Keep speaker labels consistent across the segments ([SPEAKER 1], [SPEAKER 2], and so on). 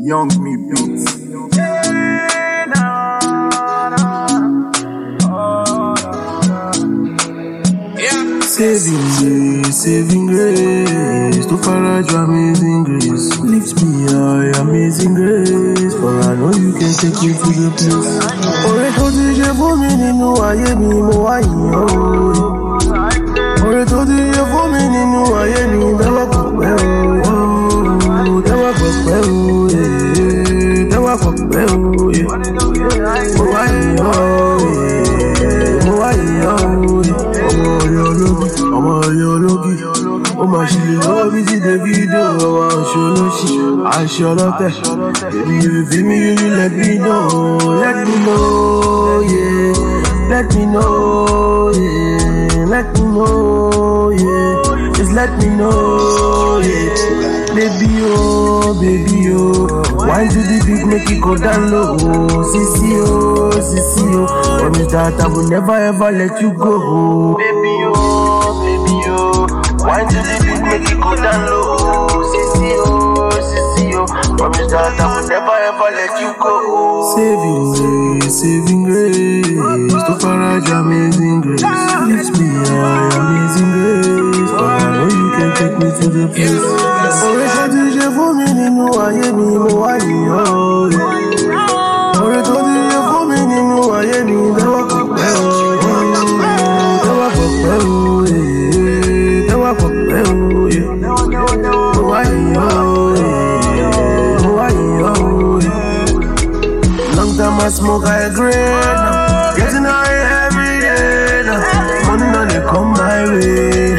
[SPEAKER 1] Young me beats.
[SPEAKER 2] Saving grace, saving grace, to Faraj, amazing grace. Lift me high, amazing grace, for I know you can take me to the place. Ọ̀rẹ́ tó ti ṣe fún mi nínú ayé mi, mo wá yìn ọ́. Ọ̀rẹ́ tó ti olóṣì, aṣọ ọlọ́tẹ̀. Èmi fi mí yóò ní let me know, let me know, yeah. Let me know, yeah. Let me know, yeah. Just let me know, yeah. Baby, oh, baby, oh. Why do the beat make it go down low? Sissy, oh, sissy, oh. Promise that I will never ever let you go. Baby, That I will never ever let you go. Saving grace, saving grace. To Faraj, amazing grace. Lift me amazing grace. For I know you can take me to the place. Ọ̀rẹ́ tó ti ṣe fún mi nínú ayé mi, mo wá yìn ọ́. Ọ̀rẹ́ tó ti ṣe I smoke high grade now. Getting high every day now. Money now they come my way.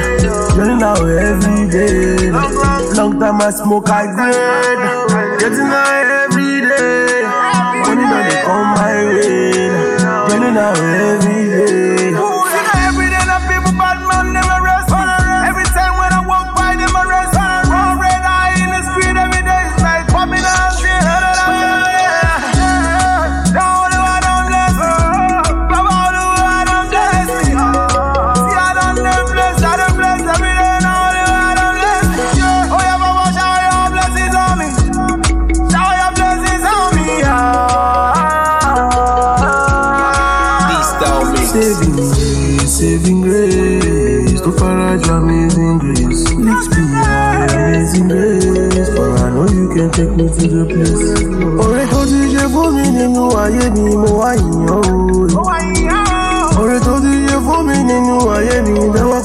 [SPEAKER 2] Running out every day now. Long time I smoke high grade. Getting high every day. Money now they come my way. Running out every day Saving grace, saving grace, to Faraj, amazing grace. Lift me high, amazing grace, for I know you can take me to the place. Ọ̀rẹ́ tó ti ṣe fún mi nínú ayé mi, mo wá yìn ọ́. Ọ̀rẹ́ tó ti ṣe fún mi nínú ayé mi, dáwọ́